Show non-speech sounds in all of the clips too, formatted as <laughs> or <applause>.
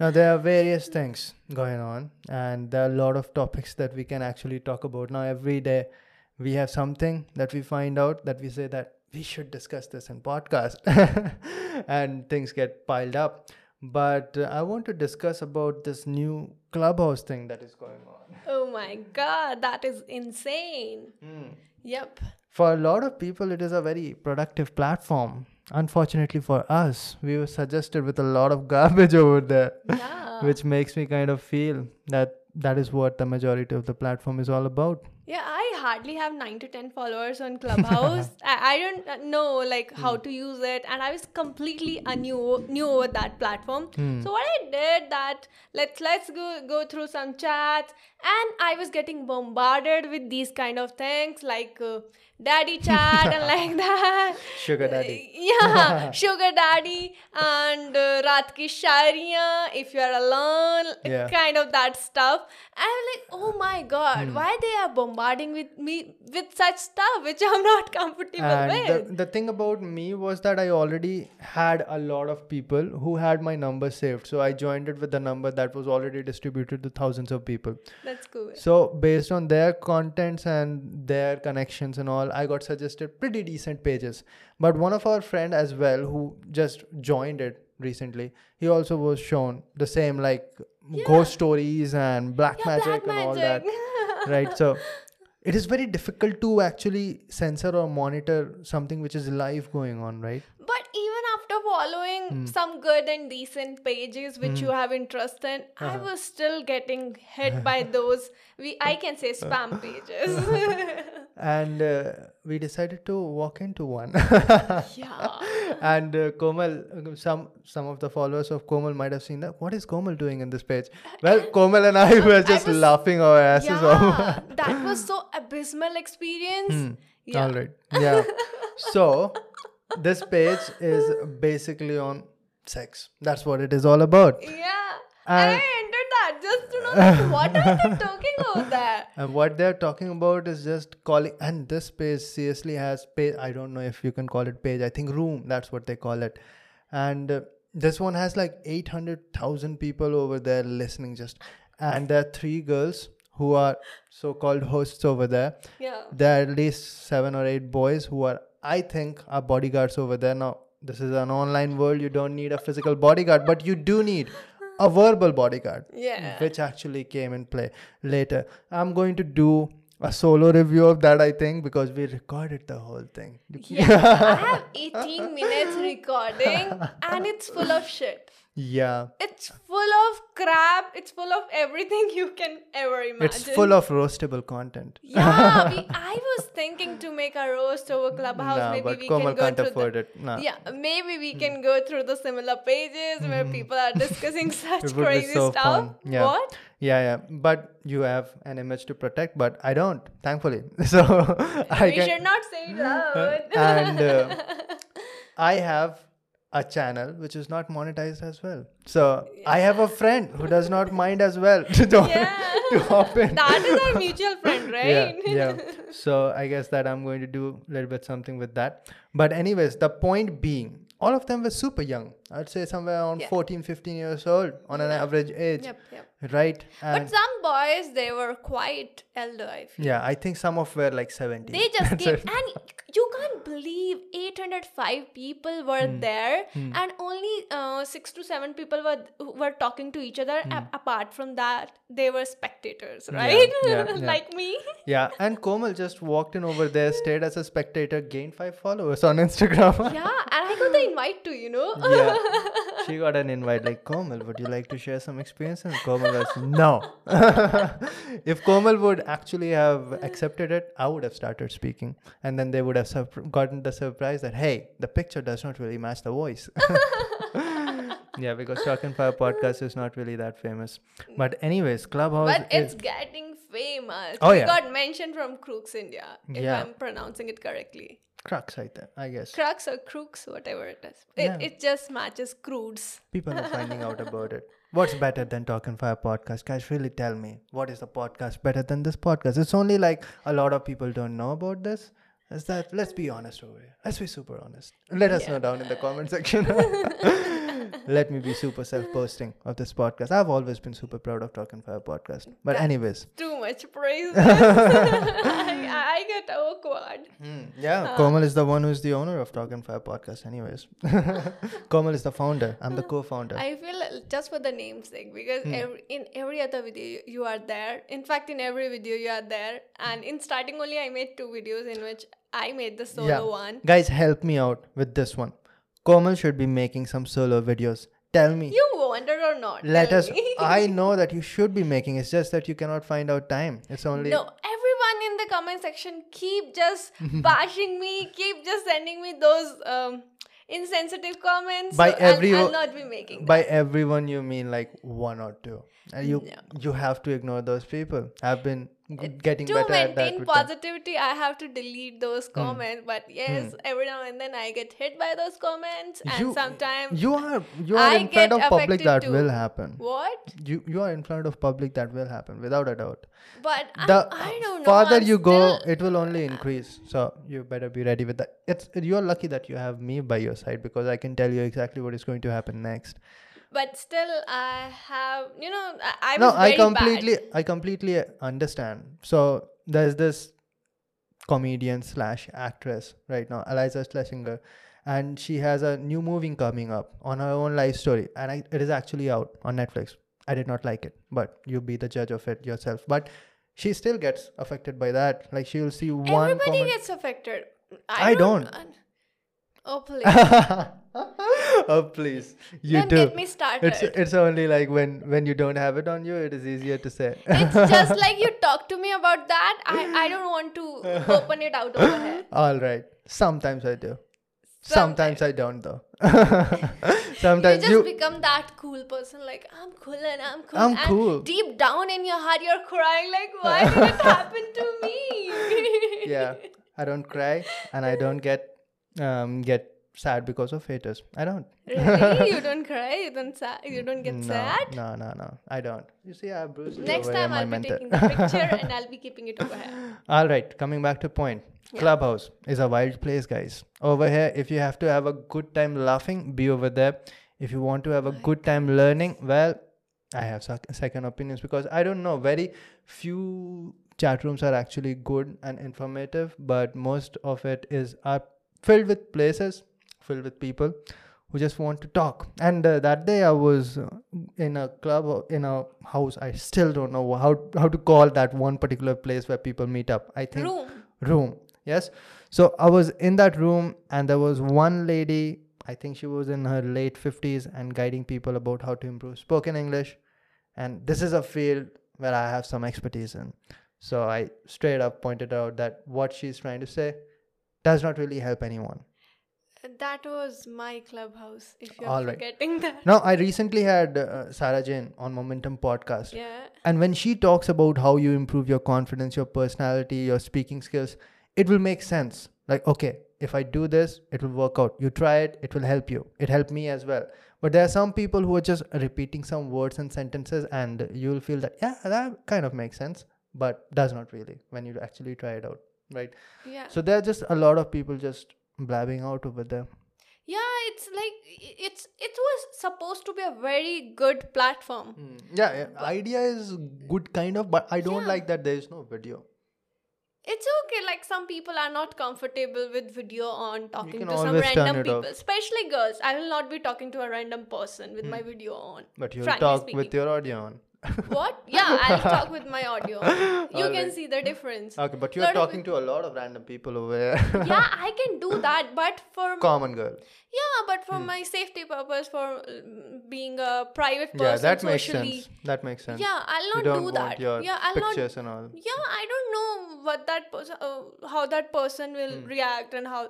Now, there are various things going on, and there are a lot of topics that we can actually talk about. Now, every day we have something that we find out that we say that we should discuss this in podcast, <laughs> and things get piled up. But uh, I want to discuss about this new clubhouse thing that is going on. Oh my god, that is insane. Hmm. Yep. For a lot of people, it is a very productive platform. Unfortunately for us, we were suggested with a lot of garbage <laughs> over there. Yeah. which makes me kind of feel that that is what the majority of the platform is all about. Yeah, I hardly have 9 to 10 followers on <laughs> Clubhouse. I, I don't know like how hmm. to use it and I was completely a new new over that platform. Hmm. So what I did that let's let's go go through some chats and I was getting bombarded with these kind of things like uh, daddy chat and <laughs> like that. Sugar daddy. yeah, <laughs> sugar daddy and uh, raat ki if you are alone, Yeah. kind of that stuff. And I'm like, oh my god, why they are bombarding with me with such stuff which I'm not comfortable And with. the, the thing about me was that I already had a lot of people who had my number saved. So I joined it with the number that was already distributed to thousands of people. That's cool. So based on their contents and their connections and all, I got suggested pretty decent pages. But one of our friend as well who just joined it recently, he also was shown the same like ghost stories and black Yeah, magic black and all that. <laughs> right. So it is very difficult to actually censor or monitor something which is live going on, right? But even after following Hmm. some good and decent pages which you have interest in, I Uh-huh. was still getting hit <laughs> by those we I can say spam <laughs> pages. <laughs> And uh, we decided to walk into one. yeah. and uh, Komal, some some of the followers of Komal might have seen that. What is Komal doing in this page? Well, Komal and I were just was- laughing our asses off. Yeah, that was so abysmal experience. Yeah. All right. Yeah. so this page is basically on sex. That's what it is all about. Yeah. And, And- I entered that just to know like, what are they <laughs> talking about there? And what they're talking about is just calling, and this page seriously has page. I don't know if you can call it page. I think room. That's what they call it. And uh, this one has like eight hundred thousand people over there listening. Just and there are three girls who are so-called hosts over there. Yeah. There are at least seven or eight boys who are, I think, are bodyguards over there. Now, this is an online world. You don't need a physical bodyguard, but you do need a verbal bodyguard Yeah. which actually came in play later. I'm going to do a solo review of that, I think, because we recorded the whole thing. Yeah. I <laughs> have 18 minutes recording and it's full of shit. Yeah. It's full of crap. It's full of everything <laughs> you can ever imagine. It's full of roastable content. <laughs> yeah, we, <laughs> I was thinking to make a roast over Clubhouse. Nah, maybe but we Komal can go can't through afford the, it. Nah. Yeah, maybe we can go through the similar pages where people are discussing such It would be crazy so stuff. fun. Yeah. What? Yeah, yeah. But you have an image to protect, but I don't, thankfully. So I we can. should not say it loud. and uh, I have a channel which is not monetized as well. So I have a friend who does not mind as well <laughs> to, to, Yeah. to hop in. that is our <laughs> mutual friend, <laughs> right? Yeah, yeah. So I guess that I'm going to do a little bit something with that. But anyways, the point being, all of them were super young. I'd say somewhere around Yeah. 14, 15 years old on an average age. Yep, yep. Right? But some boys, they were quite elder, I feel. yeah, I think some of were like 17. They just <laughs> came, and you can't believe 805 people were Hmm. there, and only uh, six to seven people were were talking to each other. Hmm. A- apart from that, they were spectators, right? yeah, yeah. <laughs> like me. <laughs> Yeah, and Komal just walked in over there, stayed as a spectator, gained five followers on Instagram. Yeah, and I got the invite too, you know. yeah. She got an invite like Komal, would you like to share some experience? And Komal was <laughs> no. <laughs> if Komal would actually have accepted it, I would have started speaking, and then they would have surp- gotten the surprise that hey, the picture does not really match the voice. <laughs> yeah, because Talking Fire podcast is not really that famous. But anyways, Clubhouse. But it's getting famous. Oh, We yeah. got mentioned from Crooks India, if Yeah. I'm pronouncing it correctly. Crux, I, th- I guess. Crux or Crooks, whatever it is. It, Yeah. it just matches crudes. People are <laughs> finding out about it. What's better than Talking Fire podcast? Guys, really tell me. What is the podcast better than this podcast? It's only like a lot of people don't know about this. Is that let's be honest over here. Let's be super honest. Let us know down in the comment section. <laughs> <laughs> <laughs> Let me be super self-posting of this podcast. I've always been super proud of Talking Fire podcast. But That- anyways, Too much praise. <laughs> <laughs> I, I get awkward. Hmm, yeah, Komal is the one who's the owner of Talking Fire podcast. Anyways, Komal is the founder. I'm the co-founder. I feel just for the namesake because Hmm. every, in every other video you- you are there. In fact, in every video you are there. And in starting only, I made two videos in which I made the solo yeah, one. guys, help me out with this one. Komal should be making some solo videos. Tell me. You wanted or not? Let us. <laughs> I know that you should be making. It's just that you cannot find out time. It's only. No, everyone in the comment section keep just <laughs> bashing me, keep just sending me those um, insensitive comments. By so I'll- I'll, not be making. By everyone, you mean like one or two. And you No. you have to ignore those people. I've been getting to better at that. maintain positivity, I have to delete those hmm. comments. But hmm. yes, every now and then I get hit by those comments, and You- sometimes You are you are I in front of public that too. will happen. what? You you are in front of public that will happen without a doubt. But the I'm, I don't know. farther I'm you go, it will only uh, increase. So you better be ready with that. It's you're lucky that you have me by your side because I can tell you exactly what is going to happen next. But still, I have you know I, I no, I completely bad. I completely understand. So there's this comedian slash actress right now, Iliza Shlesinger, and she has a new movie coming up on her own life story, and I, it is actually out on Netflix. I did not like it, but you be the judge of it yourself. But she still gets affected by that. Like she will see one Everybody comment. gets affected. I don't. Oh please! <laughs> oh please, you don't do. get me started. It's it's only like when when you don't have it on you, it is easier to say. It's <laughs> just like you talk to me about that. I, I don't want to <laughs> open it out over here. All right. Sometimes I do. Sometimes. Sometimes I don't though. Sometimes you just you. become that cool person, like I'm cool and I'm cool. I'm and cool. Deep down in your heart, you're crying, like, why did it happen to me? yeah, I don't cry and I don't get um get sad because of haters. I don't. really? You <laughs> don't cry? You don't sad? You don't get no, sad? No, no, no. I don't. You see, I have bruises Next time I'll be mentor. taking the picture <laughs> and I'll be keeping it over here. <laughs> All right, coming back to point. Clubhouse is a wild place, guys. Over here, if you have to have a good time laughing, be over there. If you want to have a good time learning, well, I have sec- second opinions because I don't know. Very few chat rooms are actually good and informative, but most of it is are filled with places, filled with people who just want to talk. And uh, that day I was uh, in a club or in a house. I still don't know how how to call that one particular place where people meet up. I think Room. room yes so i was in that room and there was one lady i think she was in her late 50s and guiding people about how to improve spoken english and this is a field where i have some expertise in so i straight up pointed out that what she's trying to say does not really help anyone That was my clubhouse, if you're All right. forgetting that. now i recently had uh, sarah jane on momentum podcast Yeah. And when she talks about how you improve your confidence, your personality, your speaking skills, it will make sense. Like, okay, if I do this, it will work out. You try it, it will help you. It helped me as well. But there are some people who are just repeating some words and sentences, and you'll feel that, yeah, that kind of makes sense, but does not really when you actually try it out. Right. Yeah. So there are just a lot of people just blabbing out over there. yeah, it's like it's it was supposed to be a very good platform. Hmm. Yeah, yeah, idea is good kind of, but I don't Yeah. like that there is no video. It's okay. Like some people are not comfortable with video on talking to some random people, off. especially girls. I will not be talking to a random person with my hmm. video on. But you'll talk speaking. with your audio on. What? Yeah, I'll talk with my audio. <laughs> You can see the difference. Okay, but you're Lot talking to a lot of random people over here. <laughs> yeah, <laughs> I can do that, but for Common girl. yeah, but for my safety purpose, for mm, being a private person, yeah, that makes socially. sense. That makes sense. Yeah, I'll not do that. Yeah, I'll not pictures and all. yeah i don't know what that person uh, how that person will Hmm. react and how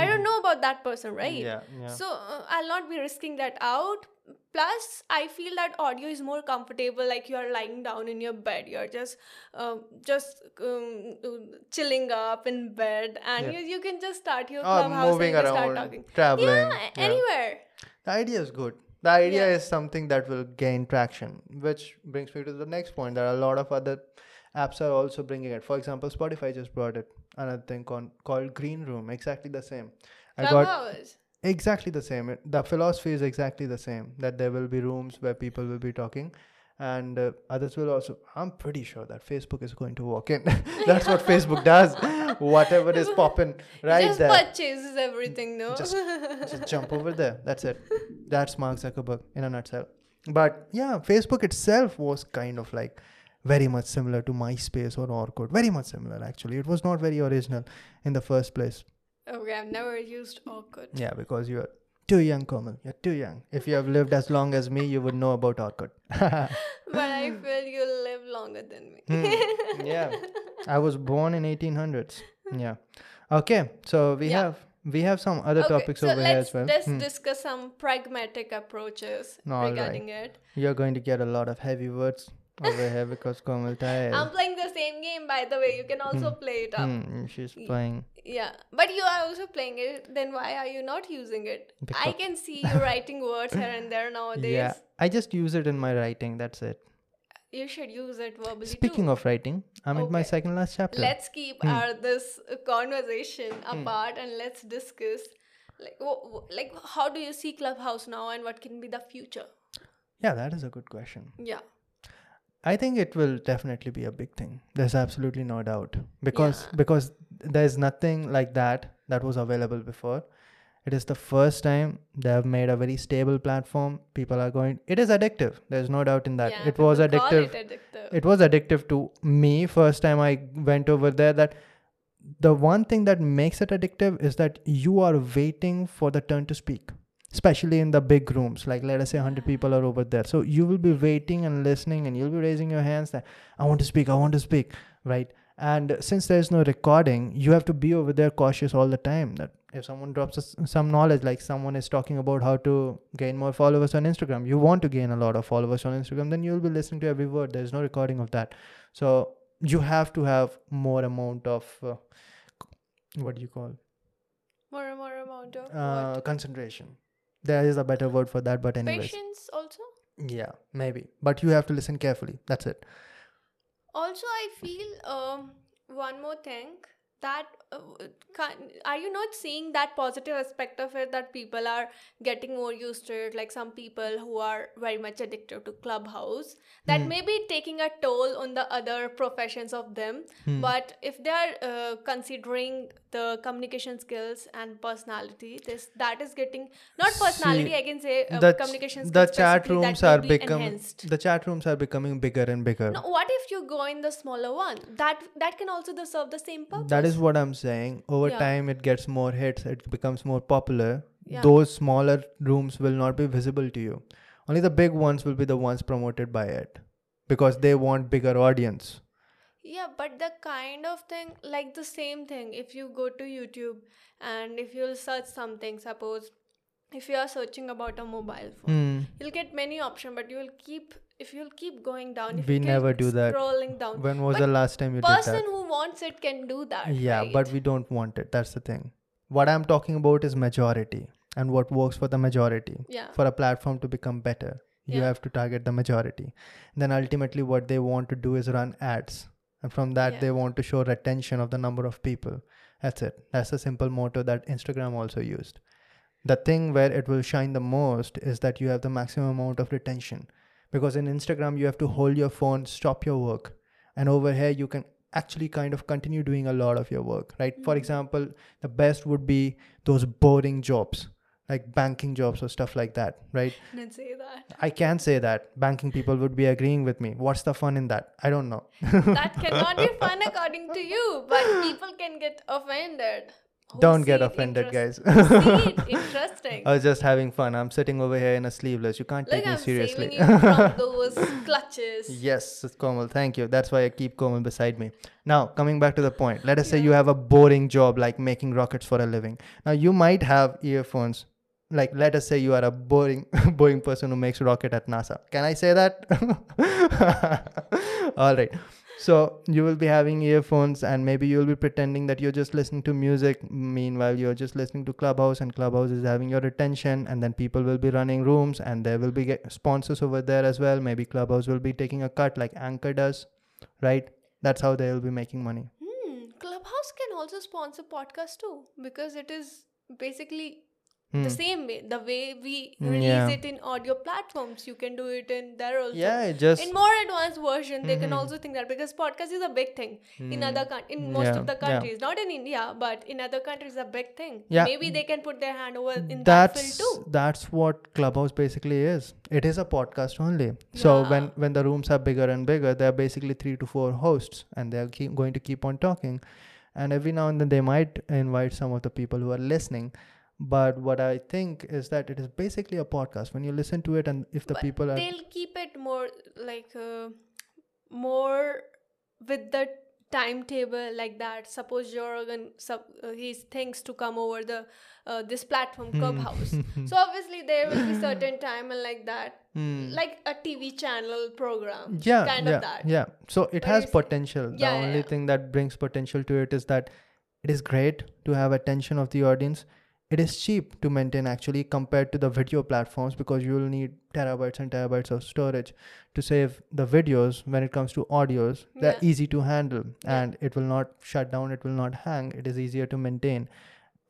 i don't know about that person right Yeah, yeah. so uh, i'll not be risking that out plus i feel that audio is more comfortable like you are lying down in your bed you're just um, just um, chilling up in bed and Yeah. you, you can just start your Oh, clubhouse moving and just start around, talking traveling. yeah, yeah. anywhere The idea is good. The idea Yeah. is something that will gain traction, which brings me to the next point. There are a lot of other apps are also bringing it. For example, Spotify just brought it. Another thing con- called Green Room, exactly the same. I got clubhouse exactly the same. The philosophy is exactly the same that there will be rooms where people will be talking and uh, others will also i'm pretty sure that facebook is going to walk in. <laughs> That's what facebook does. Whatever is popping right there, Just there. purchases everything, no? Just- just <laughs> jump over there. That's it. That's mark zuckerberg in a nutshell. But yeah facebook itself was kind of like very much similar to myspace or orkut. Very much similar actually. It was not very original in the first place okay, I've never used Orkut. yeah, because you're too young, Komal. You're too young. If you have lived as long as me, you would know about Orkut. <laughs> But I <laughs> feel you live longer than me. Hmm, yeah, I was born in 1800s. <laughs> Yeah. Okay, so we Yeah. have we have some other Okay, topics so over here as well. let's Hmm. discuss some pragmatic approaches All regarding it. You're going to get a lot of heavy words over here because Komal tired. I'm playing the same game, by the way. You can also play it up. Hmm, she's playing. Yeah, but you are also playing it. Then why are you not using it? I can see you writing words here and there nowadays. Yeah, I just use it in my writing. That's it. You should use it verbally Speaking too. of writing, I'm in my second last chapter. let's keep Hmm. our this conversation apart and let's discuss like like how do you see clubhouse now and what can be the future yeah, that is a good question. yeah I think it will definitely be a big thing. There's absolutely no doubt because Yeah. because there's nothing like that that was available before. It is the first time they have made a very stable platform. People are going. It is addictive. There's no doubt in that. yeah, it was addictive. it addictive It was addictive to me first time I went over there. That the one thing that makes it addictive is that you are waiting for the turn to speak especially in the big rooms. Like let us say 100 people are over there. So you will be waiting and listening and you'll be raising your hands that i want to speak i want to speak right? And since there is no recording you have to be over there cautious all the time that if someone drops some knowledge like someone is talking about how to gain more followers on instagram you want to gain a lot of followers on instagram then you'll be listening to every word. There's no recording of that. So you have to have more amount of uh, what do you call? More and more amount of uh, concentration there is a better word for that but anyways. Patience also? Yeah maybe. But you have to listen carefully. That's it. Also i feel um one more thing that uh, can, are you not seeing that positive aspect of it that people are getting more used to it? Like some people who are very much addicted to clubhouse that Hmm. may be taking a toll on the other professions of them. Hmm. but if they are uh, considering the communication skills and personality this that is getting not personality See, i can say uh, the, communication the skills chat specifically, that rooms are becoming the chat rooms are becoming bigger and bigger No, what if you go in the smaller one? That that can also the, serve the same purpose. that is what i'm saying over Yeah. time it gets more hits it becomes more popular Yeah. those smaller rooms will not be visible to you only the big ones will be the ones promoted by it because they want bigger audience yeah, but the kind of thing like the same thing. If you go to YouTube and if you'll search something, suppose if you are searching about a mobile phone, Hmm. you'll get many options, but you will keep if you'll keep going down. If We you never do that. Scrolling down. when was But the last time you did that? Person who wants it can do that. yeah right? but we don't want it that's the thing what i'm talking about is majority and what works for the majority yeah, for a platform to become better you Yeah. have to target the majority then ultimately what they want to do is run ads and from that Yeah. they want to show retention of the number of people. That's it. That's the simple motto that instagram also used. The thing where it will shine the most is that you have the maximum amount of retention. Because in instagram you have to hold your phone stop your work. And over here you can actually kind of continue doing a lot of your work right? For Mhm. example the best would be those boring jobs like banking jobs or stuff like that right Let's say that. I can say that banking people would be agreeing with me. What's the fun in that? I don't know. <laughs> that cannot be fun <laughs> according to you, but people can get offended. Don't get offended, guys. <laughs> interesting. I was just having fun. I'm sitting over here in a sleeveless. You can't Look, take me I'm seriously. saving you from those clutches. yes, Komal, thank you. That's why I keep Komal beside me. Now, coming back to the point, let us say you have a boring job like making rockets for a living. Now, you might have earphones. Like, let us say you are a boring, <laughs> boring person who makes rocket at NASA. Can I say that? <laughs> All right. So you will be having earphones, and maybe you'll be pretending that you're just listening to music. Meanwhile, you're just listening to Clubhouse, and Clubhouse is having your attention. And then people will be running rooms, and there will be sponsors over there as well. Maybe Clubhouse will be taking a cut, like Anchor does, right? That's how they will be making money. Hmm, Clubhouse can also sponsor podcasts too because it is basically the same way the way we Mm, release yeah. it in audio platforms you can do it in there also Yeah, just in more advanced version they Mm-hmm. can also think that because podcast is a big thing in other coun- in most Mm. Yeah, of the yeah. countries not in india but in other countries a big thing Yeah. maybe they can put their hand over in that that's field too that's what clubhouse basically is it is a podcast only so when when the rooms are bigger and bigger there are basically three to four hosts and they're keep going to keep on talking and every now and then they might invite some of the people who are listening but what i think is that it is basically a podcast. When you listen to it and if the But people are they'll keep it more like uh, more with the timetable like that. Suppose Joe Rogan sub, uh, he thinks to come over the uh, this platform Hmm. clubhouse. <laughs> So obviously there will be certain time and like that. Hmm. like a tv channel program yeah kind yeah of that. yeah. So it What has potential. The Yeah, yeah, only yeah. thing that brings potential to it is that it is great to have attention of the audience it is cheap to maintain actually compared to the video platforms because you will need terabytes and terabytes of storage to save the videos when it comes to audios. They're easy to handle Yeah. and it will not shut down it will not hang. It is easier to maintain.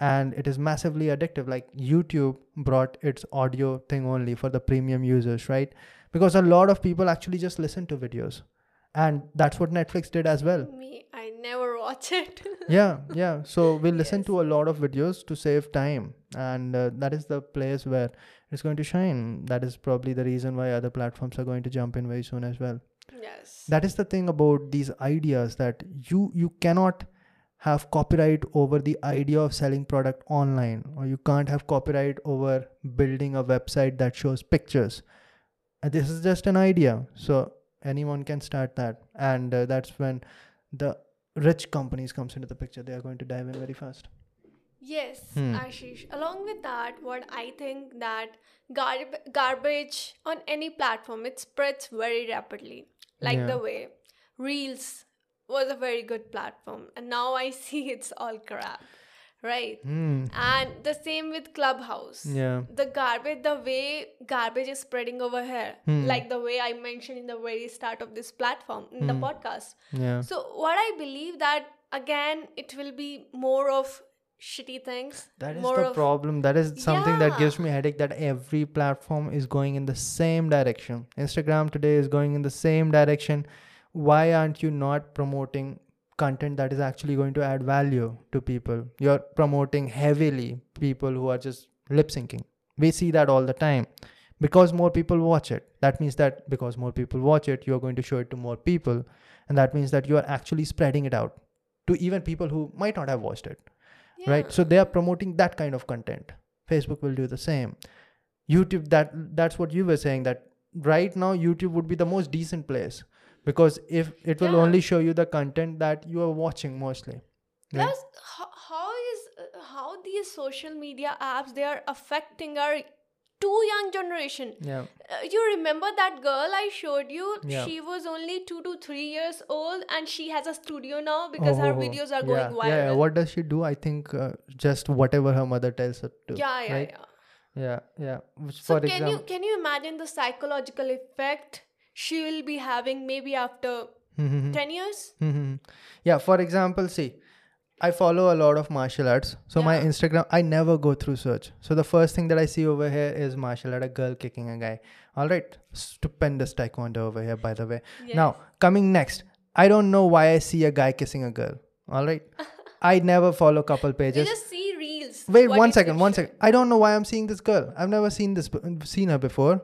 And it is massively addictive. Like youtube brought its audio thing only for the premium users right? Because a lot of people actually just listen to videos and that's what netflix did as well. Me i never watch it. <laughs> Yeah yeah. So we listen Yes. to a lot of videos to save time. And uh, that is the place where it's going to shine. That is probably the reason why other platforms are going to jump in very soon as well. Yes. That is the thing about these ideas that you you cannot have copyright over the idea of selling product online or you can't have copyright over building a website that shows pictures. And this is just an idea. So anyone can start that and uh, that's when the rich companies comes into the picture they are going to dive in very fast Yes, Hmm. Ashish. Along with that, what I think that garb- garbage on any platform it spreads very rapidly. Like Yeah. the way Reels was a very good platform, and now I <laughs> see it's all crap, right? hmm. And the same with Clubhouse. yeah The garbage, the way garbage is spreading over here, Hmm. like the way I mentioned in the very start of this platform in the Hmm. podcast. yeah So what I believe that again it will be more of shitty things. That is the of, problem. That is something that gives me headache that every platform is going in the same direction. Instagram today is going in the same direction. Why aren't you not promoting content that is actually going to add value to people? You're promoting heavily people who are just lip syncing. We see that all the time. Because more people watch it. That means that because more people watch it, you're going to show it to more people. And that means that you are actually spreading it out to even people who might not have watched it right so they are promoting that kind of content facebook will do the same youtube that that's what you were saying that right now youtube would be the most decent place because if it will Yeah. only show you the content that you are watching mostly right? Plus, how, how is uh, how these social media apps they are affecting our too young generation. yeah Uh, you remember that girl I showed you? Yeah. She was only two to three years old, and she has a studio now because her Oh, videos are yeah, going viral. yeah what does she do i think uh, just whatever her mother tells her to yeah, yeah, right? yeah. yeah yeah Which, So can example you can you imagine the psychological effect she will be having maybe after ten years? Mhm. Yeah, for example, see, I follow a lot of martial arts. So my Instagram, I never go through search. So the first thing that I see over here is martial art, a girl kicking a guy. All right, stupendous taekwondo over here, by the way. Now, coming next, I don't know why I see a guy kissing a girl. All right, <laughs> I never follow couple you pages. just see reels. Wait what one second, one second. I don't know why I'm seeing this girl. I've never seen this, seen her before.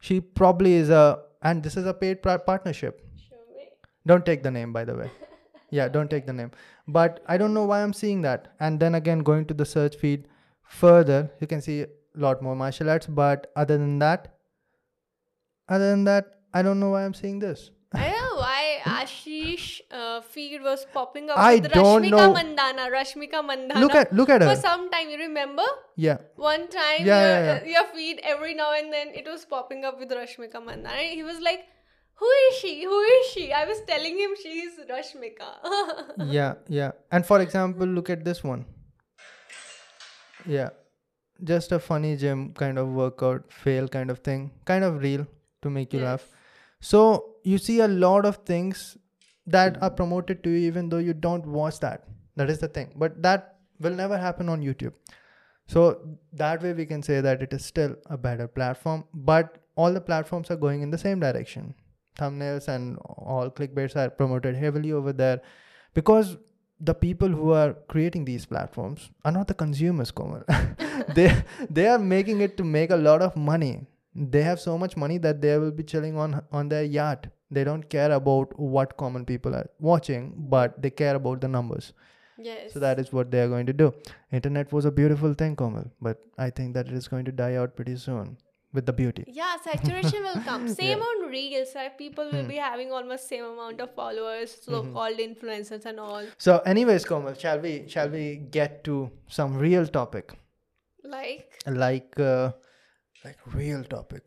She probably is a, and this is a paid par- partnership. Show. Don't take the name, by the way. <laughs> Yeah, don't take the name. But I don't know why I'm seeing that. And then again, going to the search feed further, you can see a lot more martial arts. But other than that, other than that, I don't know why I'm seeing this. I know why Ashish uh, feed was popping up I with don't Rashmika know. Mandanna. Rashmika Mandanna. Look at look at her. for some time. You remember Yeah, one time Yeah, your, yeah, your feed every now and then it was popping up with Rashmika Mandanna. And he was like, "Who is she? Who is she?" I was telling him she's Rashmika. <laughs> yeah, yeah. And for example, look at this one. Yeah, just a funny gym kind of workout fail kind of thing, kind of real to make you laugh. So you see a lot of things that hmm. are promoted to you even though you don't watch that. That is the thing. But that will never happen on YouTube. So that way we can say that it is still a better platform, but all the platforms are going in the same direction. Thumbnails and all clickbaits are promoted heavily over there because the people who are creating these platforms are not the consumers, Komal. <laughs> <laughs> they they are making it to make a lot of money. They have so much money that they will be chilling on on their yacht. They don't care about what common people are watching, but they care about the numbers. Yes. So that is what they are going to do. Internet was a beautiful thing, Komal, but I think that it is going to die out pretty soon with the beauty. yeah, saturation will come. <laughs> Same on Reels. Like people Hmm. will be having almost same amount of followers, Mm-hmm. so-called influencers and all. So, anyways, Komal, shall we shall we get to some real topic? Like, Like uh, like real topic.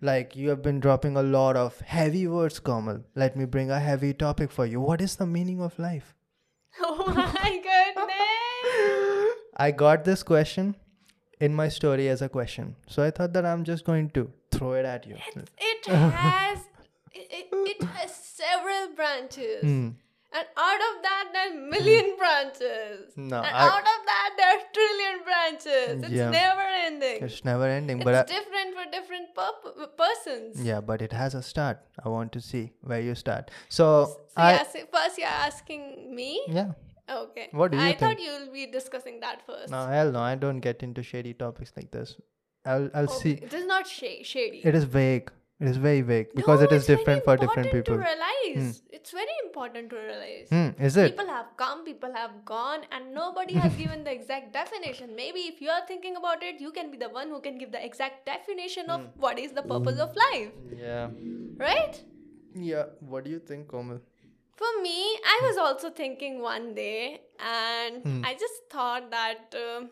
Like you have been dropping a lot of heavy words, Komal. Let me bring a heavy topic for you. What is the meaning of life? <laughs> oh my goodness. <laughs> I got this question in my story as a question. So I thought that I'm just going to throw it at you. It has it, it, it has several branches. Hmm. And out of that, there are million branches. No, and I- out of that, there are trillion branches. It's Yeah. never ending. It's never ending, It's but I, different for different purp- persons. yeah, but it has a start. I want to see where you start. So So I yeah, so first you're asking me. yeah. Okay. What do you I think? thought you'll be discussing that first. No, hell no. I don't get into shady topics like this. I'll I'll Okay, see. It is not sh- shady. It is vague. It is very vague because No, it is different for different important people. To realize, it's very important to realize. Hmm, is it? People have come, people have gone, and nobody has <laughs> given the exact definition. Maybe if you are thinking about it, you can be the one who can give the exact definition of Hmm. what is the purpose of life, Yeah. right? Yeah. What do you think, Komal? For me, I was also thinking one day, and Hmm. I just thought that um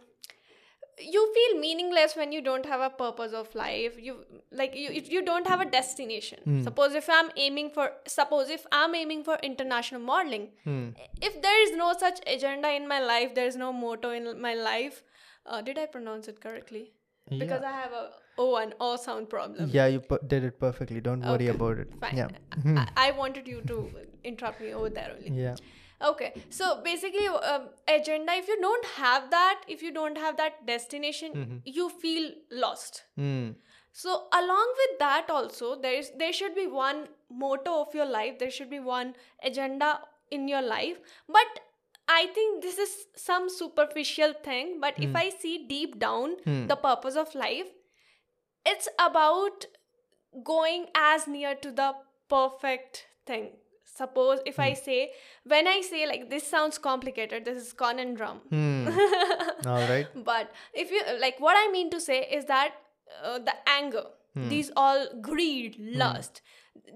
you feel meaningless when you don't have a purpose of life. You like you if you don't have a destination. Hmm. Suppose if I'm aiming for suppose if I'm aiming for international modeling, Hmm. if there is no such agenda in my life, there is no motto in my life. Uh, did I pronounce it correctly? Because I have a O and O sound problem. Yeah, you did it perfectly. Don't worry Okay, about it. Fine. Yeah. Hmm. I, I wanted you to interrupt me over there only. Yeah. Okay, so basically, um, agenda. If you don't have that, if you don't have that destination, you feel lost. Hmm. So along with that, also there is there should be one motto of your life. There should be one agenda in your life. But I think this is some superficial thing. But if I see deep down the purpose of life, it's about going as near to the perfect thing suppose if i say when i say like this sounds complicated this is conundrum. Hmm. <laughs> All right. but if you like what i mean to say is that uh, the anger these all greed lust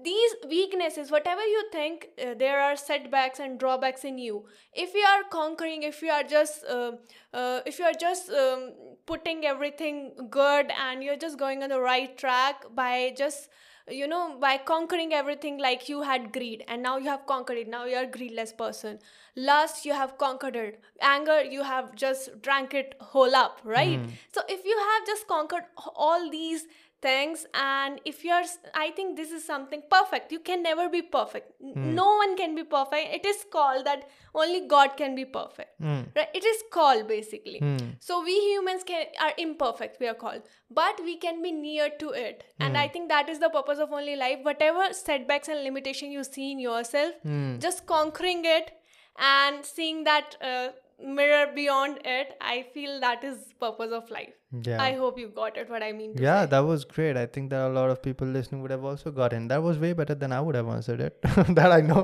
these weaknesses whatever you think uh, there are setbacks and drawbacks in you. If you are conquering if you are just uh, uh, if you are just um, putting everything good and you're just going on the right track by just you know by conquering everything like you had greed and now you have conquered it. Now you're a greedless person. Lust you have conquered it. Anger you have just drank it whole up right? Hmm. So if you have just conquered all these things and if you're i think this is something perfect. You can never be perfect. N- no one can be perfect. It is called that only god can be perfect. Hmm. right? It is called basically. So we humans can are imperfect we are called but we can be near to it. And i think that is the purpose of only life. Whatever setbacks and limitation you see in yourself just conquering it and seeing that uh, mirror beyond it i feel that is purpose of life Yeah. i hope you got it what i mean yeah, say. that was great. I think that a lot of people listening would have also gotten. That was way better than I would have answered it. <laughs> that I know.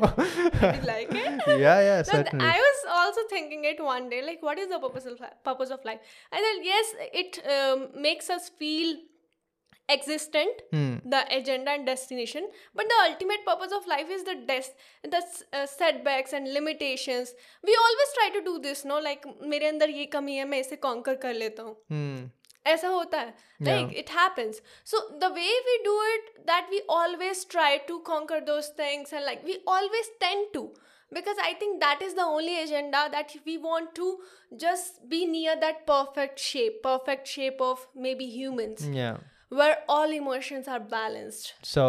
Like it <laughs> yeah, yeah, certainly. I was also thinking it one day, like, what is the purpose of purpose of life? I said, yes, it um, makes us feel existent, Hmm. the agenda and destination. But the ultimate purpose of life is the des- the s- uh, setbacks and limitations. We always try to do this, no? Like, मेरे अंदर ये कमी है, मैं इसे conquer कर लेता हूँ. Hmm. ऐसा होता है like it happens so the way we do it that we always try to conquer those things and like we always tend to because i think that is the only agenda that we want to just be near that perfect shape perfect shape of maybe humans Yeah. where all emotions are balanced So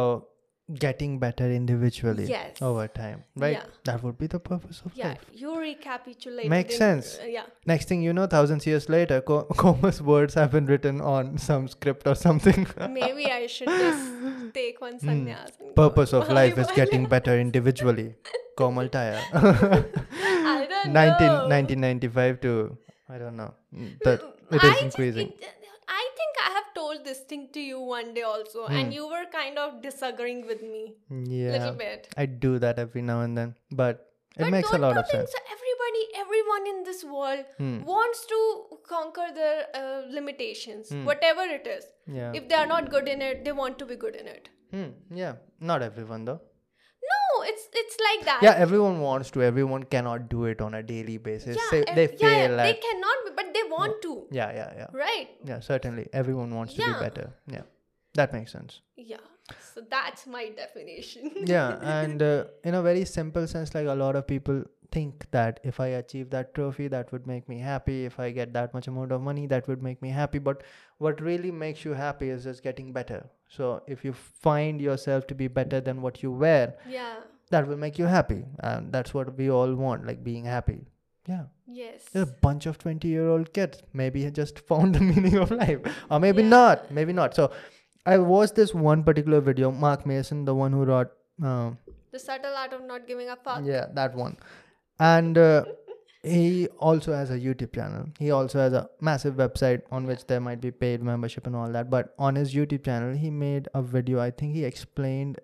getting better individually Yes. over time, right? Yeah. That would be the purpose of Yeah, life. you recapitulate. Makes sense. yeah. Next thing you know, thousands years later, Co- <laughs> Komal's words have been written on some script or something. <laughs> Maybe I should just take one sannyas. and go. Hmm. Purpose of <laughs> life is getting better individually. Komal don't 19, know. 1995 to, I don't know. mm, That it I is increasing. it- I have told this thing to you one day also, and you were kind of disagreeing with me a Hmm. Yeah. little bit. I do that every now and then, but it But makes a lot of sense. so? Everybody, everyone in this world Hmm. wants to conquer their uh, limitations, Hmm. whatever it is. Yeah. If they are not good in it, they want to be good in it. Hmm. Yeah. Not everyone though. No, it's it's like that. Yeah, everyone wants to. Everyone cannot do it on a daily basis. Yeah, they yeah, yeah, fail they cannot but they want to, Yeah, yeah, yeah. right? Yeah, certainly. Everyone wants to be better. Yeah. That makes sense. Yeah. So that's my definition. yeah <laughs> and uh, in a very simple sense like a lot of people think that if i achieve that trophy that would make me happy if i get that much amount of money that would make me happy but what really makes you happy is just getting better so if you find yourself to be better than what you were yeah. that will make you happy. And that's what we all want like being happy. Yeah. Yes. there's a bunch of 20 year old kids. Maybe just <laughs> found the meaning of life. Or maybe Yeah. not. Maybe not. So i watched this one particular video. Mark Manson the one who wrote um, The subtle art of not giving a fuck. yeah that one. And uh, he also has a youtube channel he also has a massive website on which there might be paid membership and all that but on his youtube channel he made a video i think he explained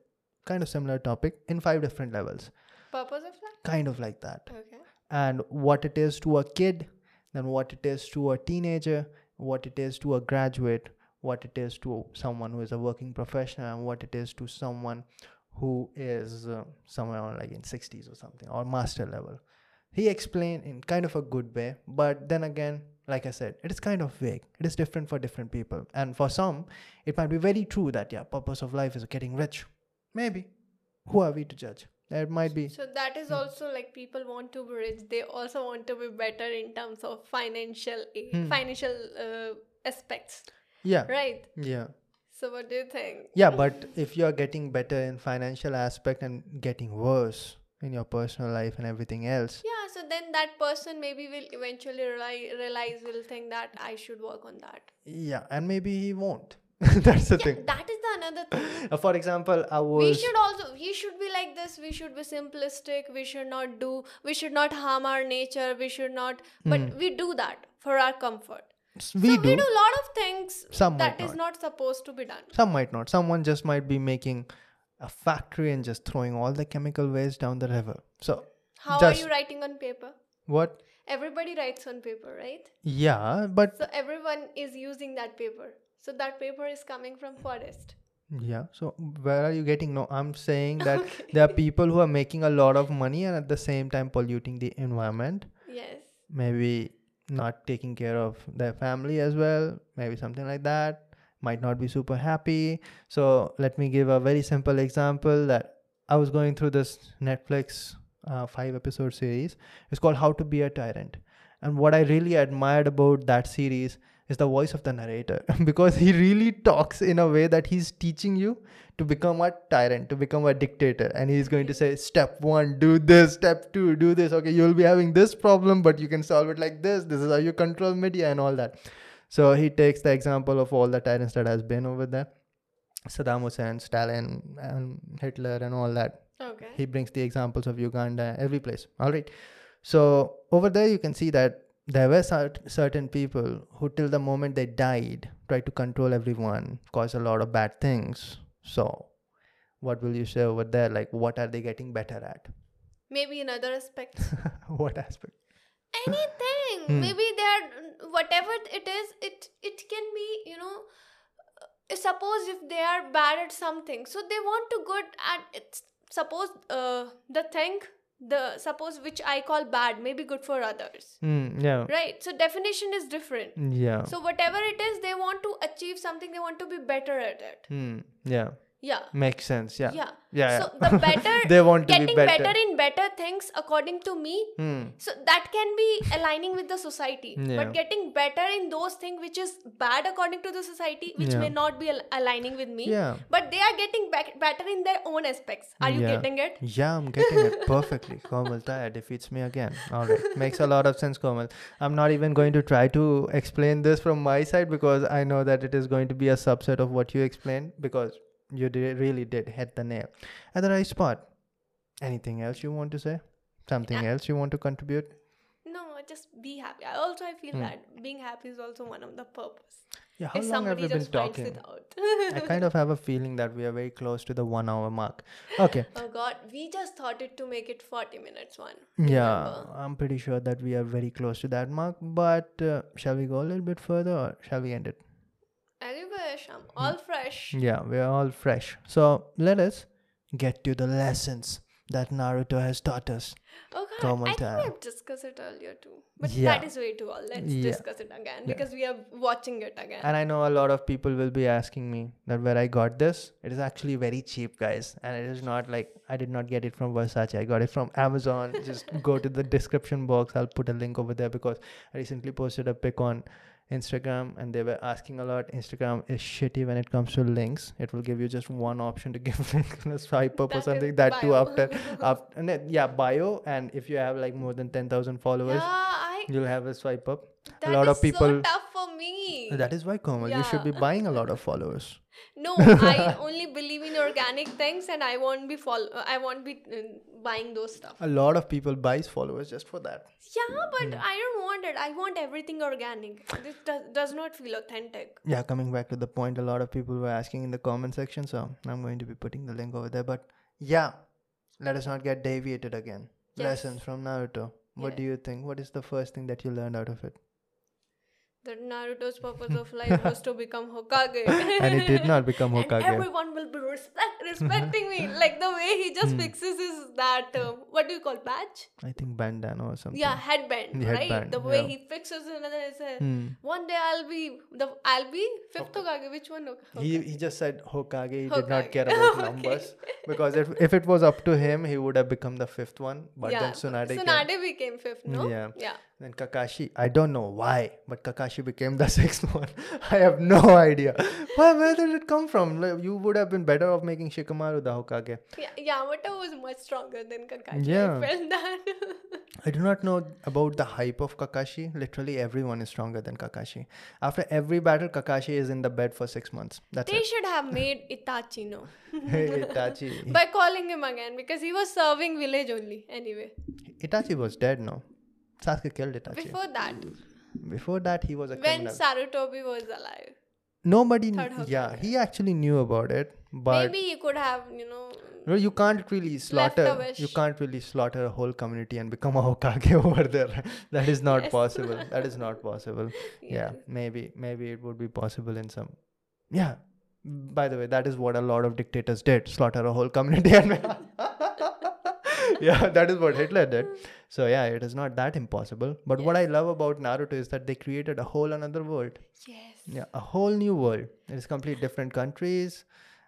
kind of similar topic in five different levels Purpose of life? kind of like that Okay. and what it is to a kid, then what it is to a teenager, what it is to a graduate, what it is to someone who is a working professional, and what it is to someone who is uh, somewhere around like in 60s or something or master level. He explained in kind of a good way, but then again, like I said, it is kind of vague. It is different for different people. And for some, it might be very true that, yeah, purpose of life is getting rich. Maybe. Who are we to judge? There might be. So that is also like people want to be rich. They also want to be better in terms of financial aid, Hmm. financial uh, aspects, Yeah. right? Yeah. So what do you think? Yeah, but if you're getting better in financial aspect and getting worse in your personal life and everything else, Yeah. So then that person maybe will eventually realize, realize will think that I should work on that. yeah, and maybe he won't. <laughs> That's the Yeah, thing. that is the another thing. <laughs> Uh, For example, I was we should also we should be like this we should be simplistic we should not do we should not harm our nature we should not but we do that for our comfort we so do. we do a lot of things Some that is not supposed to be done Some might not. Someone just might be making a factory and just throwing all the chemical waste down the river. So how are you writing on paper what? everybody writes on paper right Yeah, but so everyone is using that paper so that paper is coming from forest yeah. So where are you getting? No, I'm saying <laughs> that there are people who are making a lot of money and at the same time polluting the environment. yes maybe not taking care of their family as well, maybe something like that, might not be super happy. So, let me give a very simple example that I was going through this Netflix uh, five episode series. It's called How to Be a Tyrant. And what I really admired about that series is the voice of the narrator <laughs> because he really talks in a way that he's teaching you to become a tyrant, to become a dictator. And he's going to say, Step one, do this. Step two, do this. Okay, you'll be having this problem, but you can solve it like this. This is how you control media and all that. So he takes the example of all the tyrants that has been over there Saddam Hussein, Stalin, and Hitler, and all that okay he brings the examples of Uganda, every place. All right. So over there, you can see that there were cert- certain people who, till the moment they died, tried to control everyone, cause a lot of bad things. So, what will you say over there? Like, what are they getting better at? maybe in other aspects <laughs> what aspect? Anything Hmm. maybe they're whatever it is it it can be you know uh, suppose if they are bad at something so they want to good at it suppose uh, the thing the suppose which i call bad may be good for others Mm, yeah. right so definition is different Yeah. so whatever it is they want to achieve something they want to be better at it Hmm. Yeah. Yeah. Makes sense. Yeah. Yeah. Yeah. So yeah. the better <laughs> they want to getting be better. better. in better things according to me. Hmm. So that can be aligning with the society. Yeah. But getting better in those things which is bad according to the society, which Yeah. may not be al- aligning with me. Yeah. But they are getting better in their own aspects. Are you getting it? Yeah, I'm getting it <laughs> perfectly. Komal Taya defeats me again. All right. Makes a lot of sense, Komal. I'm not even going to try to explain this from my side because I know that it is going to be a subset of what you explained because you did, really did hit the nail at the right spot. Anything else you want to say? Something else you want to contribute? No, just be happy. I also I feel that being happy is also one of the purpose. Yeah, how if long have we been talking? I kind of have a feeling that we are very close to the one hour mark. Okay. <laughs> oh god, we just thought it to make it 40 minutes one. Yeah, Remember? I'm pretty sure that we are very close to that mark. But uh, shall we go a little bit further or shall we end it? Wish I'm mm. all fresh. Yeah, we're all fresh. So let us get to the lessons that Naruto has taught us. Oh god, Come on, I think have discussed it earlier too. But Yeah. that is way too all. Let's Yeah. discuss it again because we are watching it again. And I know a lot of people will be asking me that where I got this. It is actually very cheap, guys. And it is not like I did not get it from Versace. I got it from Amazon. Just go to the description box. I'll put a link over there because I recently posted a pic on Instagram and they were asking a lot. Instagram is shitty when it comes to links. It will give you just one option to <laughs> give link a swipe up That or something. That too after <laughs> after yeah, bio. And if you have like more than ten thousand followers, yeah, I you'll have a swipe up. a lot of people- so me. That is why Komal, you should be buying a lot of followers. No, <laughs> I only believe in organic things and I won't be follow I won't be uh, buying those stuff. A lot of people buys followers just for that. Yeah, but Hmm. I don't want it. I want everything organic. This does, does not feel authentic. Yeah, coming back to the point, a lot of people were asking in the comment section, so I'm going to be putting the link over there. But yeah, let us not get deviated again. Yes. Lessons from Naruto. What do you think? What is the first thing that you learned out of it? That Naruto's purpose of life was to become Hokage. <laughs> And he did not become Hokage. <laughs> And Hokage. everyone will be respect, respecting me. <laughs> Like the way he just fixes his that uh, what do you call badge? I think bandana or something. Yeah, headband, The right? the way yeah. he fixes it and then it's a, Hmm. one day I'll be the I'll be fifth Hokage. Which one? He, Hokage? he he just said Hokage. He did not care about Okay. numbers because if, if it was up to him, he would have become the fifth one. But yeah, then Tsunade came. Tsunade became fifth, no? Yeah. Yeah. Then Kakashi, I don't know why, but Kakashi became the <laughs> sixth one. I have no idea. Why, where did it come from? Like, you would have been better off making Shikamaru the Hokage. Yeah, Yamato was much stronger than Kakashi. Yeah. I felt that. <laughs> I do not know about the hype of Kakashi. Literally, everyone is stronger than Kakashi. After every battle, Kakashi is in the bed for six months. That's they it. should have made Itachi no <laughs> Hey, Itachi. by calling him again because he was serving village only anyway. Itachi was dead, no? Sasuke killed Itachi. Before that, Before that, he was a when criminal. Sarutobi was alive, Nobody, kn- yeah, he actually knew about it, but maybe you could have, you know, No, you can't really slaughter. You can't really slaughter a whole community and become a Hokage <laughs> over there. that is not Yes. possible. That is not possible. <laughs> Yeah, Yes. maybe maybe it would be possible in some. Yeah. By the way, that is what a lot of dictators did: slaughter a whole community. And <laughs> yeah, that is what Hitler did. So yeah, it is not that impossible. But what I love about Naruto is that they created a whole another world. yes. Yeah, a whole new world. It is complete different countries.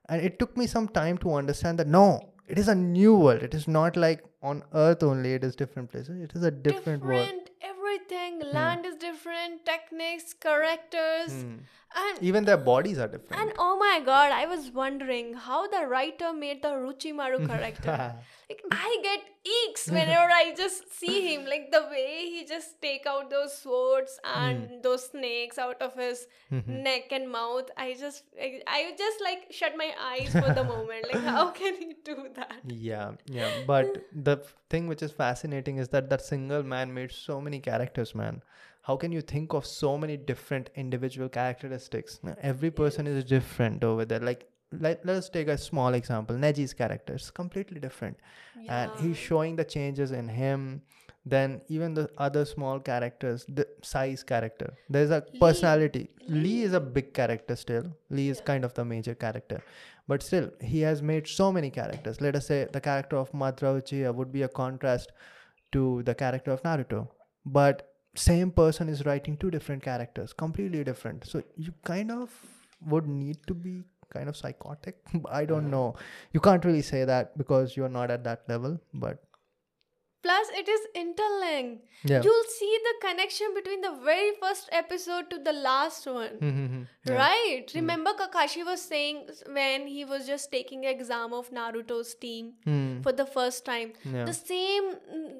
And it took me some time to understand that no, it is a new world. It is not like on Earth only, it is different places. It is a different, world. Different everything. Land is different, techniques, characters, Hmm. And Even their bodies are different. and oh my god, I was wondering how the writer made the Orochimaru character. <laughs> like I get eeks whenever I just see him. Like the way he just take out those swords and Hmm. those snakes out of his neck and mouth. I just I, I just like shut my eyes for the <laughs> moment. Like how can he do that? yeah, yeah. But the thing which is fascinating is that that single man made so many characters, man. How can you think of so many different individual characteristics? Now, Every person is different over there. Like, let, let us take a small example. Neji's character is completely different. And he's showing the changes in him. Then even the other small characters, the size character, there's a personality. Lee is a big character still. Lee is kind of the major character, but still he has made so many characters. Let us say the character of Madara Uchiha would be a contrast to the character of Naruto, but same person is writing two different characters, completely different. So you kind of would need to be kind of psychotic. <laughs> I don't know. You can't really say that because you're not at that level. But Plus, it is interlinked. yeah. You'll see the connection between the very first episode to the last one. Mm-hmm. Yeah. Right. Remember Kakashi was saying when he was just taking exam of Naruto's team Hmm. for the first time. Yeah. The same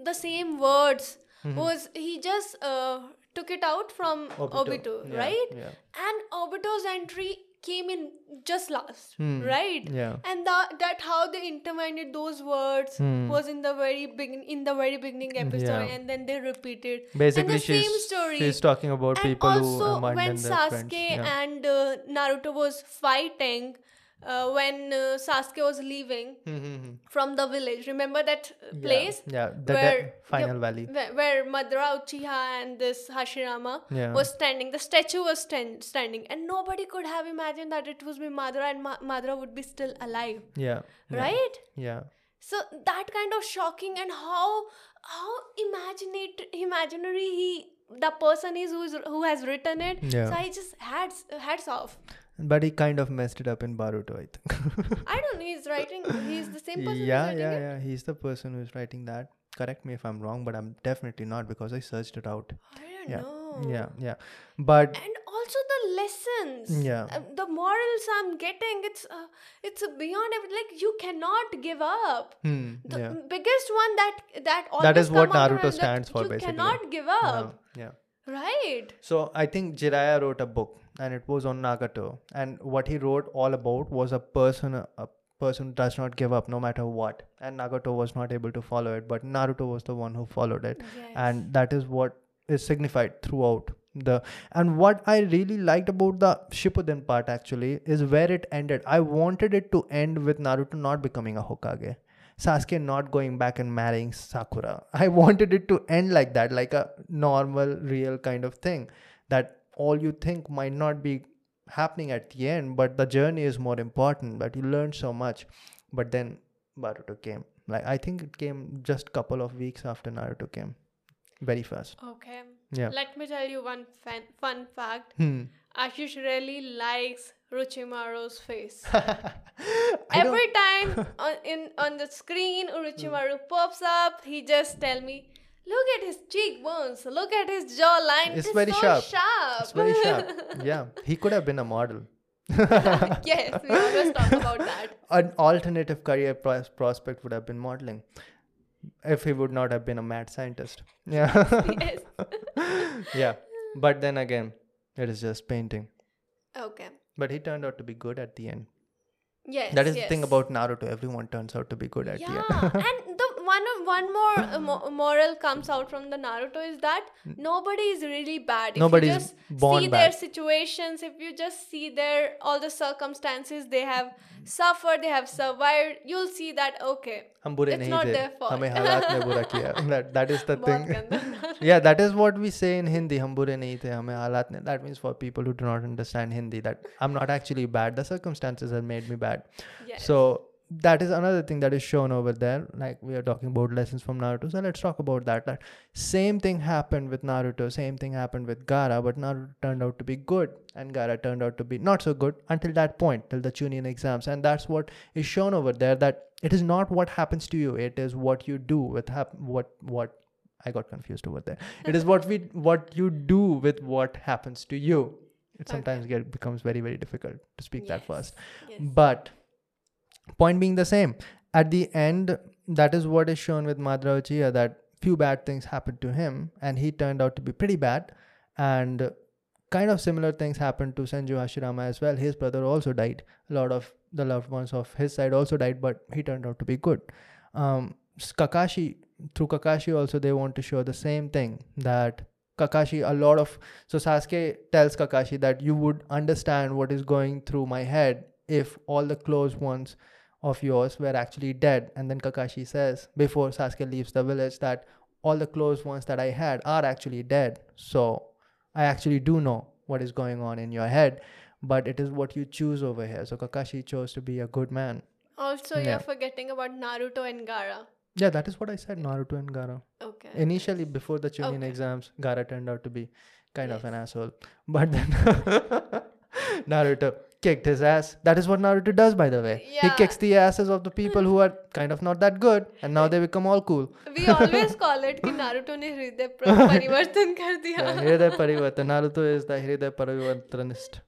the same words Mhm. was he just uh, took it out from Obito, Yeah, right? Yeah. And Obito's entry came in just last, Hmm. right? Yeah. And that that how they intertwined those words Hmm. was in the very begin in the very beginning episode, Yeah. and then they repeated. Basically, the she's same story. she's talking about and people who also abandon when Sasuke friends. Yeah. and uh, Naruto was fighting, uh, when uh, Sasuke was leaving Mm-hmm. from the village, remember that uh, place Yeah, yeah. the where de- final valley. where, where Madara Uchiha and this Hashirama Yeah. was standing. The statue was stand, standing, and nobody could have imagined that it was be Madara and Ma- Madara would be still alive, Yeah. yeah, right? Yeah. So that kind of shocking and how how imaginate imaginary he the person is who's who has written it. Yeah. So I just hats hats off. But he kind of messed it up in Boruto, I think. <laughs> I don't know. He's writing. He's the same person. who's yeah, yeah, it? yeah. He's the person who's writing that. Correct me if I'm wrong, but I'm definitely not because I searched it out. I don't Yeah. know. Yeah, yeah. But And also the lessons. Yeah. Uh, the morals I'm getting. It's uh, it's beyond everything. Like you cannot give up. hmm, The yeah. biggest one that that always That is what come out of Naruto stands for, You basically. cannot give yeah, up. yeah. Right. So I think Jiraiya wrote a book and it was on Nagato. And what he wrote all about was a person a person does not give up no matter what. And Nagato was not able to follow it, but Naruto was the one who followed it. Yes. And that is what is signified throughout the and what I really liked about the Shippuden part actually is where it ended. I wanted it to end with Naruto not becoming a Hokage. Sasuke not going back and marrying Sakura. <laughs> I wanted it to end like that, like a normal, real kind of thing. That all you think might not be happening at the end, but the journey is more important. But you learn so much. But then Naruto came. Like I think it came just couple of weeks after Naruto came. Very fast. Okay. Yeah. Let me tell you one fun, fun fact. Hmm. Ashish really likes Orochimaru's face. <laughs> Every time <laughs> on, in on the screen Orochimaru pops up, he just tell me, "Look at his cheekbones. Look at his jawline. It's It is very so sharp. sharp. It's very sharp. <laughs> Yeah. He could have been a model. <laughs> yes, we always talk about <laughs> that. An alternative career pros- prospect would have been modeling. If he would not have been a mad scientist. Yeah. Yes. yeah. But then again, it is just painting. Okay. But he turned out to be good at the end. Yes. That is the thing about Naruto. Everyone turns out to be good at the yeah, end. and the one of one more uh, mo- <laughs> moral comes out from the Naruto is that nobody is really bad. If Nobody's you just born see their bad. situations, if you just see their all the circumstances they have suffered, they have survived, you'll see that okay. हम बुरे It's नहीं not थे their fault. हमें <laughs> हालात ने बुरा किया that, that is the बहुत thing गंदा। <laughs> yeah that is what we say in hindi हम बुरे नहीं थे हमें हालात ने that means for people who do not understand hindi that i'm not actually bad the circumstances have made me bad Yes. so that is another thing that is shown over there. Like we are talking about lessons from naruto so let's talk about that. That same thing happened with naruto same thing happened with gaara but naruto turned out to be good and gaara turned out to be not so good until that point till the chunin exams. And that's what is shown over there that it is not what happens to you it is what you do with hap- what what i got confused over there. <laughs> It is what we what you do with what happens to you. It sometimes get becomes very very difficult to speak that Yes, fast yes. but point being the same at the end that is what is shown with madara uchiha that few bad things happened to him and he turned out to be pretty bad and kind of similar things happened to senju hashirama as well. His brother also died. A lot of the loved ones of his side also died but he turned out to be good. Um kakashi through kakashi also they want to show the same thing that kakashi a lot of so sasuke tells kakashi that you would understand what is going through my head if all the close ones of yours were actually dead and then kakashi says before sasuke leaves the village that all the close ones that i had are actually dead so i actually do know what is going on in your head but it is what you choose over here so kakashi chose to be a good man Also, Yeah. you're forgetting about Naruto and Gaara. yeah that is what i said naruto and gaara Okay. initially before the chunin Okay. exams gaara turned out to be kind of an asshole but then <laughs> <laughs> Naruto kicked his ass. That is what Naruto does, by the way. Yeah. He kicks the asses of the people who are kind of not that good, and now they become all cool. We always <laughs> call it that Naruto ne hriday parivartan kar diya. Yeah, hriday parivartan. Naruto is the hriday <laughs> parivartanist.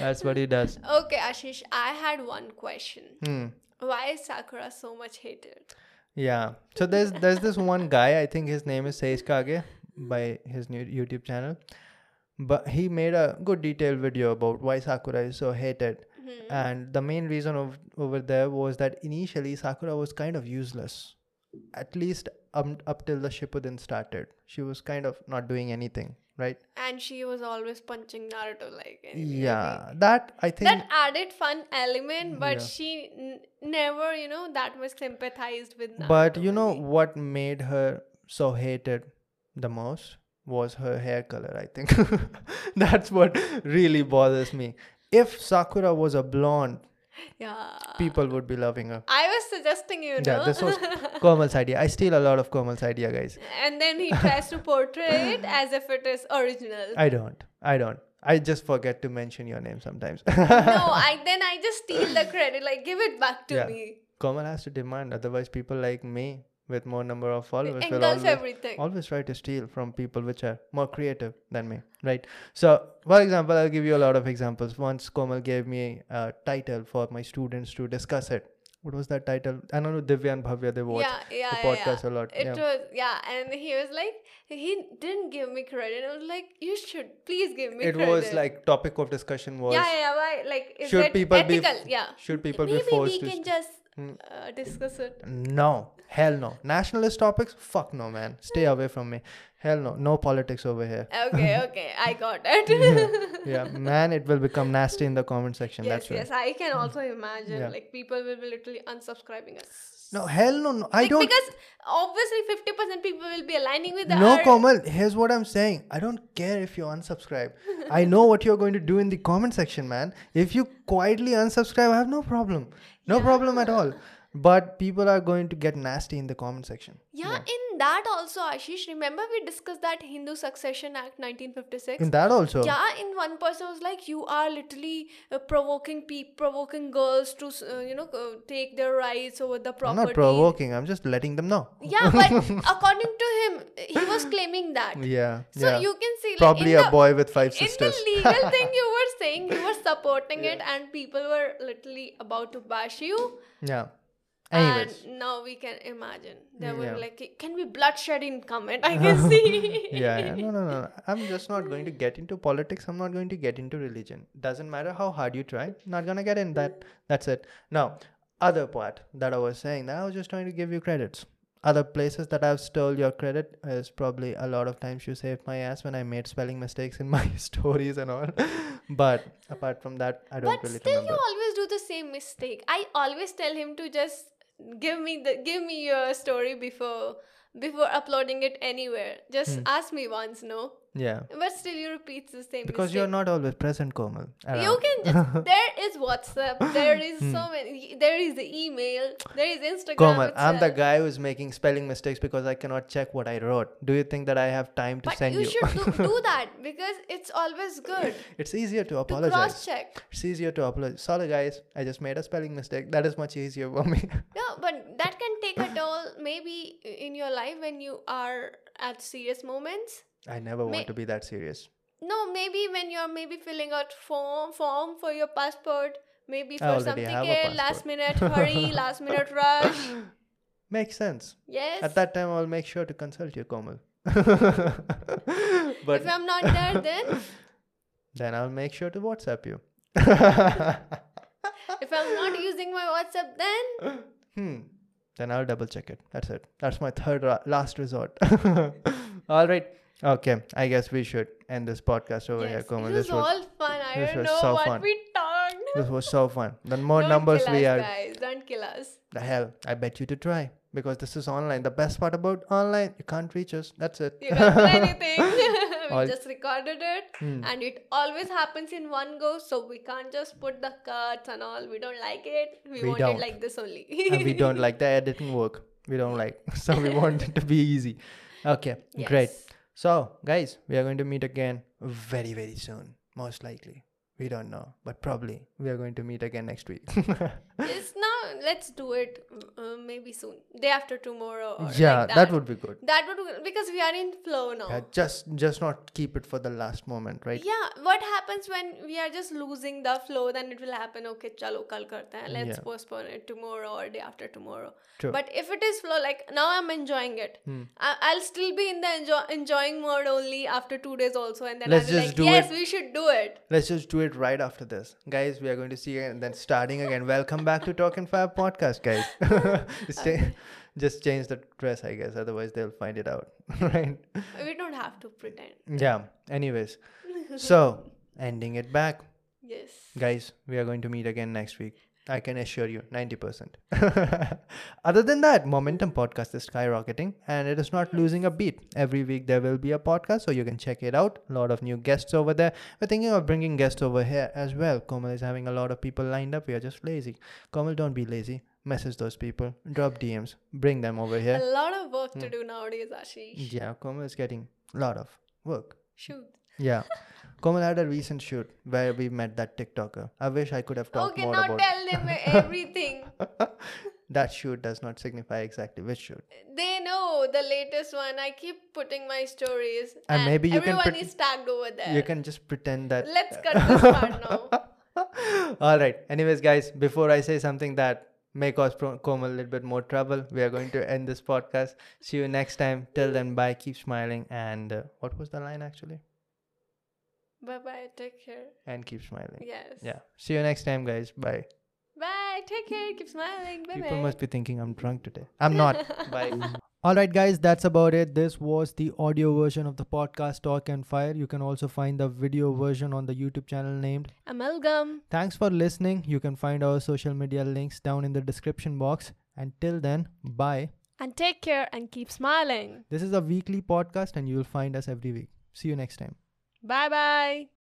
That's what he does. Okay, Ashish, I had one question. Hmm. Why is Sakura so much hated? Yeah. So there's there's this one guy. I think his name is Seishkage by his new YouTube channel. But he made a good detailed video about why Sakura is so hated. And the main reason of over there was that initially Sakura was kind of useless. At least um, up till the Shippuden started. She was kind of not doing anything, right? And she was always punching Naruto like. Yeah. That I think That added fun element, but Yeah. she n- never, you know, that much sympathized with Naruto. But you know what made her so hated the most was her hair color, I think. <laughs> That's what really bothers me. If Sakura was a blonde, Yeah. people would be loving her. I was suggesting, you know. Yeah, this was <laughs> Komal's idea. I steal a lot of Komal's idea, guys. and then he tries to portray it as if it is original. I don't. I don't. I just forget to mention your name sometimes. no, <laughs> I then I just steal the credit. Like, give it back to Yeah. me. Komal has to demand, otherwise, people like me with more number of followers will always, everything. always try to steal from people which are more creative than me, right? So, for example, I'll give you a lot of examples. Once Komal gave me a title for my students to discuss it. What was that title? I don't know, Divya and Bhavya, they watch yeah, yeah, the podcast yeah. a lot. It yeah. was yeah, and he was like, he didn't give me credit. I was like, you should please give me it credit. was like topic of discussion was yeah, yeah, why? Like, is should it people be ethical? yeah. should people Maybe be forced we to can st- just. Uh, discuss it. No, hell no. Nationalist topics? Fuck no, man. Stay away from me. Hell no. No politics over here. Okay, <laughs> okay, I got it. <laughs> Yeah, man, it will become nasty in the comment section. yes, That's right. yes, I can also imagine Yeah. like people will be literally unsubscribing us. No, hell no, no. I Like, don't. because obviously fifty percent people will be aligning with No, our Komal, here's what I'm saying. I don't care if you unsubscribe. I know what you're going to do in the comment section, man. If you quietly unsubscribe, I have no problem. No problem at all. But people are going to get nasty in the comment section. Yeah, in that also, Ashish, remember we discussed that Hindu Succession Act 1956? In that also. yeah, in one person was like, you are literally uh, provoking pe- provoking girls to, uh, you know, uh, take their rights over the I'm property. not provoking. I'm just letting them know. Yeah, but <laughs> according to him, he was claiming that. Yeah. So yeah. you can see, like, Probably a the, boy with five sisters in the legal <laughs> thing you were saying, you were supporting it, and people were literally about to bash you. yeah. Anyways. And now we can imagine. There Mm, were like, can be bloodshed in comment. <laughs> I can see. <laughs> yeah, yeah. No, no, no. I'm just not going to get into politics. I'm not going to get into religion. Doesn't matter how hard you try. Not gonna get in that. That's it. Now, other part that I was saying that I was just trying to give you credits. Other places that I've stole your credit is probably a lot of times you saved my ass when I made spelling mistakes in <laughs> my stories and all. but apart from that, I don't but really still, remember. you always do the same mistake. I always tell him to just give me the give me your story before before uploading it anywhere. Just Hmm. ask me once, no. Yeah. But still, you repeat the same. Because you're not always present, Komal. You can <laughs> just there is WhatsApp, there is Hmm. so many, there is the email, there is Instagram. Komal, I'm the guy who's making spelling mistakes because I cannot check what I wrote. Do you think that I have time to But send you, you? should do, do <laughs> that because it's always good <laughs> it's easier to apologize. to cross check. It's easier to apologize. Sorry, guys. I just made a spelling mistake. That is much easier for me. No, but that can take a toll maybe in your life when you are at serious moments. I never May- want to be that serious. No, maybe when you're maybe filling out form form for your passport, maybe for something else, last minute hurry, <laughs> last minute rush. <laughs> Makes sense. Yes. At that time, I'll make sure to consult you, Komal. <laughs> but if I'm not there, then then I'll make sure to WhatsApp you. if I'm not using my WhatsApp, then Hmm. Then I'll double check it. That's it. That's my third ra- last resort. All right. Okay. I guess we should end this podcast over here, yes, Komal. it was This was all fun. I this don't was know so what fun. we talked. this was so fun. The more don't numbers kill we us, are, guys. Don't kill us. the hell. I bet you to try because this is online. The best part about online, you can't reach us. That's it. You can't do <laughs> anything. <laughs> we All- just recorded it, Hmm. and it always happens in one go. So we can't just put the cuts and all. We don't like it. We, We want don't. it like this only. and we don't <laughs> like the editing work. We don't like. So we want it to be easy. Okay. Great. So, guys, we are going to meet again very, very soon, most likely. We don't know, but probably we are going to meet again next week. <laughs> let's do it uh, maybe soon day after tomorrow or yeah, like that. that. would be good. that would because we are in flow now Yeah, just just not keep it for the last moment, right? yeah what happens when we are just losing the flow then it will happen okay chalo kal karte hain let's Yeah. postpone it tomorrow or day after tomorrow True. but if it is flow like now i'm enjoying it Hmm. I- i'll still be in the enjoy- enjoying mode only after two days also and then Let's i'll be just like yes it. we should do it Let's just do it right after this. Guys, we are going to see you and then starting again. Welcome back to Talk and Fab podcast, guys. <laughs> <laughs> just, just change the dress, I guess. Otherwise, they'll find it out. <laughs> right? we don't have to pretend Yeah. Anyways. So, ending it back. yes Guys, we are going to meet again next week. I can assure you, 90%. <laughs> Other than that, Momentum Podcast is skyrocketing and it is not losing a beat. Every week there will be a podcast, so you can check it out. A lot of new guests over there. We're thinking of bringing guests over here as well. Komal is having a lot of people lined up. We are just lazy. Komal, don't be lazy. Message those people. Drop DMs. Bring them over here. a lot of work Hmm. to do nowadays ashish Yeah, Komal is getting a lot of work. shoot Yeah. <laughs> Komal had a recent shoot where we met that TikToker. I wish I could have talked okay more now about tell them <laughs> everything <laughs> that shoot does not signify exactly which shoot. They know the latest one. I keep putting my stories, And maybe you can everyone is tagged over there. You can just pretend that. Let's cut this part now. <laughs> All right. Anyways, guys, before I say something that may cause Pro- Komal a little bit more trouble, we are going to end this podcast. See you next time. Till then, bye. Keep smiling. And uh, what was the line actually? Bye bye. Take care. And keep smiling. Yes. Yeah. See you next time, guys. Bye. Bye. Take care. Keep smiling. Bye bye. People must be thinking I'm drunk today. I'm not. <laughs> Bye. All right, guys, that's about it. This was the audio version of the podcast Talk and Fire. You can also find the video version on the YouTube channel named. Amalgam. Thanks for listening. You can find our social media links down in the description box. Until then, bye. And take care and keep smiling. This is a weekly podcast, and you'll find us every week. See you next time. Bye bye.